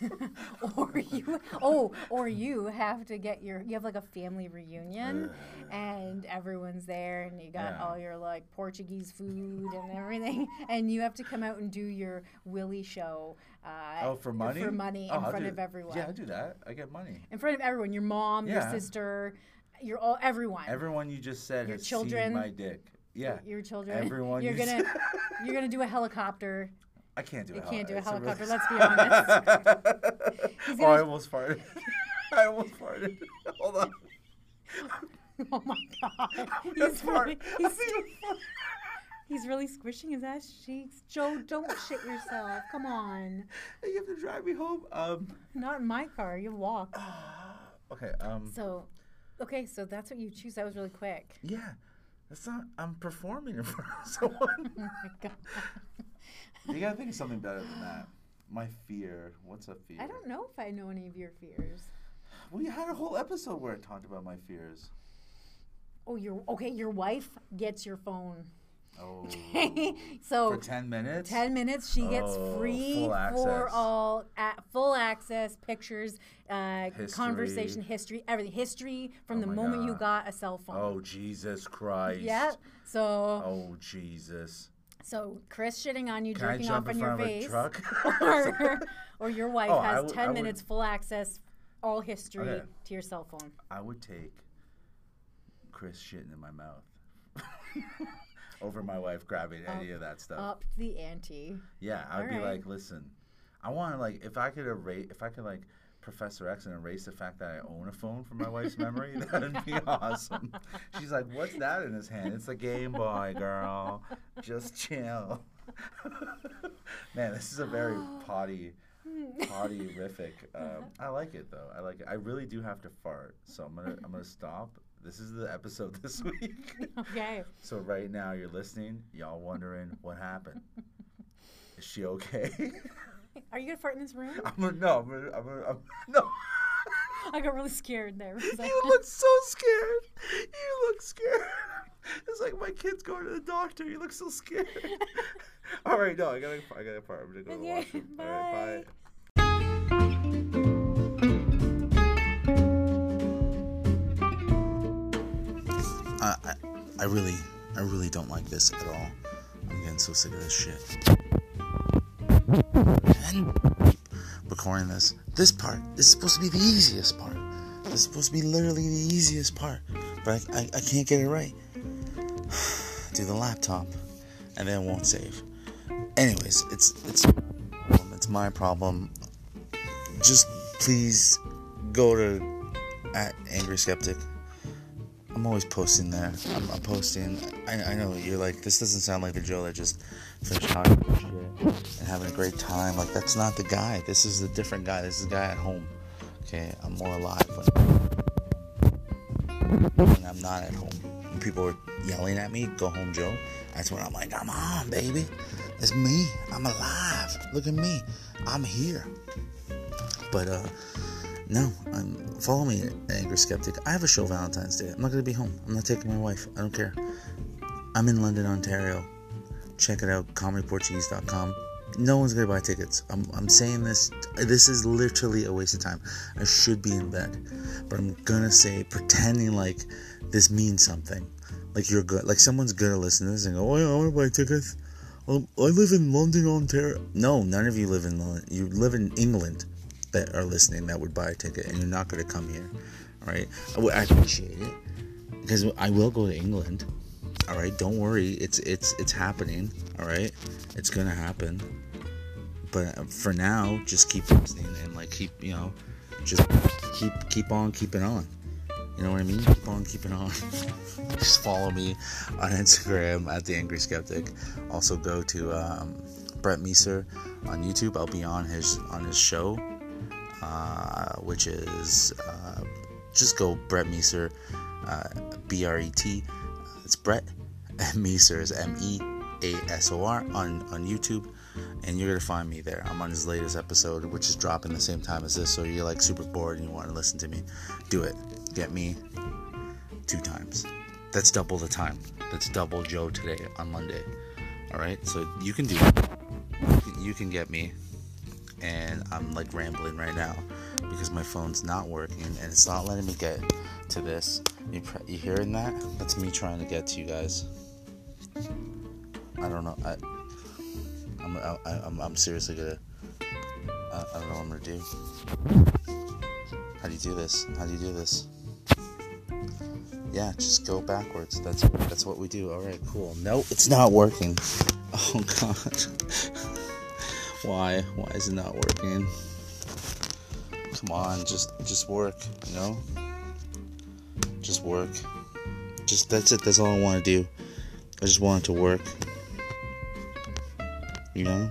or you oh, or you have to get your you have like a family reunion and everyone's there and you got Yeah. all your like Portuguese food and everything and you have to come out and do your Willie show uh, Oh, for money? for money Oh, in I'll front of everyone. Yeah, I do that. I get money. In front of everyone, your mom, your Yeah. sister, your all everyone. Everyone you just said Your has children. seen my dick. Yeah. your children. Everyone You're gonna you're gonna do a helicopter. I can't do You a can't do a it's really- helicopter, let's be honest. Oh, I almost farted. I almost farted. Hold on. Oh my god. He's really, he's, he's really squishing his ass cheeks. Joe, don't shit yourself. Come on. You have to drive me home. Um. Not in my car. You walk. Okay. Um. So, okay, so that's what you choose. That was really quick. Yeah. That's not. I'm performing in front of someone. Oh my god. you gotta think of something better than that. My fear. What's a fear? I don't know if I know any of your fears. We had a whole episode where I talked about my fears. Oh, your okay. Your wife gets your phone. Oh. so For ten minutes. 10 minutes she gets Oh, free for all at full access pictures uh, History. conversation history everything history from Oh the moment you got a cell phone Oh Jesus Christ. yeah so Oh Jesus. so chris shitting on you Can jerking off in on your front of a face or, or your wife Oh, has would- 10 I would- minutes full access all history Okay. to your cell phone I would take Chris shitting in my mouth over my wife grabbing any of that stuff. up the ante yeah, I would be alright. like, listen, I want to like if I could erase, if I could like Professor X and erase the fact that I own a phone from my wife's memory, that'd be awesome. She's like, what's that in his hand? It's a Game Boy, girl. Just chill. Man, this is a very potty, potty-rific. Um, I like it though. I like it. I really do have to fart, so I'm gonna I'm gonna stop. This is the episode this week. okay So right now you're listening, y'all wondering what happened. Is she okay? are you gonna fart in this room I'm gonna no, I'm gonna, I'm gonna, I'm, no. i got really scared there for a second. You look so scared. You look scared. It's like my kid's going to the doctor. You look so scared. All right, no, I gotta, I gotta part. I'm gonna go to the Okay, washroom. All right, bye. bye. I, I, really, I really don't like this at all. I'm getting so sick of this shit. And recording this. This part is supposed to be the easiest part. This is supposed to be literally the easiest part, but I, I, I can't get it right. Do the laptop, and then it won't save. Anyways, it's it's it's my problem. Just please go to at Angry Skeptic. I'm always posting there. I'm, I'm posting. I, I know you're like, this doesn't sound like the Joe that just finished shit and having a great time. Like that's not the guy. This is a different guy. This is the guy at home. Okay, I'm more alive when I'm not at home. When people are yelling at me, "Go home, Joe." That's when I'm like, "I'm on, baby. It's me. I'm alive. Look at me. I'm here." But uh, no, I'm follow me Angry Skeptic. I have a show Valentine's Day. I'm not gonna be home. I'm not taking my wife. I don't care. I'm in London, Ontario. Check it out, comedyportuguese.com. No one's gonna buy tickets. I'm, I'm saying this. This is literally a waste of time. I should be in bed, but I'm gonna say pretending like this means something. Like you're good. Like someone's gonna listen to this and go, "Oh, yeah, I want to buy tickets." Um, I live in London, Ontario. No, none of you live in London. You live in England that are listening that would buy a ticket, and you're not going to come here. All right, I, appreciate it because I will go to England. All right, don't worry. It's it's it's happening. All right, it's gonna happen. But uh, for now, just keep listening and like keep you know, just keep keep on keeping on. You know what I mean? Keep on keeping on. just follow me on Instagram at the Angry Skeptic. Also go to um, Brett Measor on YouTube. I'll be on his on his show, uh, which is uh, just go Brett Measor, uh, B R E T. It's Brett Measor is M E A S O R on on YouTube, and you're gonna find me there. I'm on his latest episode, which is dropping the same time as this. So you're like super bored and you want to listen to me, do it. Get me two times. That's double the time. That's double Joe today on Monday. All right, so you can do. You can get me, and I'm like rambling right now because my phone's not working and it's not letting me get to this. You, pre- you hearing that? That's me trying to get to you guys. I don't know. I, I'm, I, I'm, I'm seriously gonna. I, I don't know what I'm gonna do. How do you do this? How do you do this? Yeah, just go backwards. That's that's what we do. All right, cool. Nope, it's not working. Oh god. Why? Why is it not working? Come on, just just work, you know? Just work. Just that's it. That's all I want to do. I just want it to work. You know?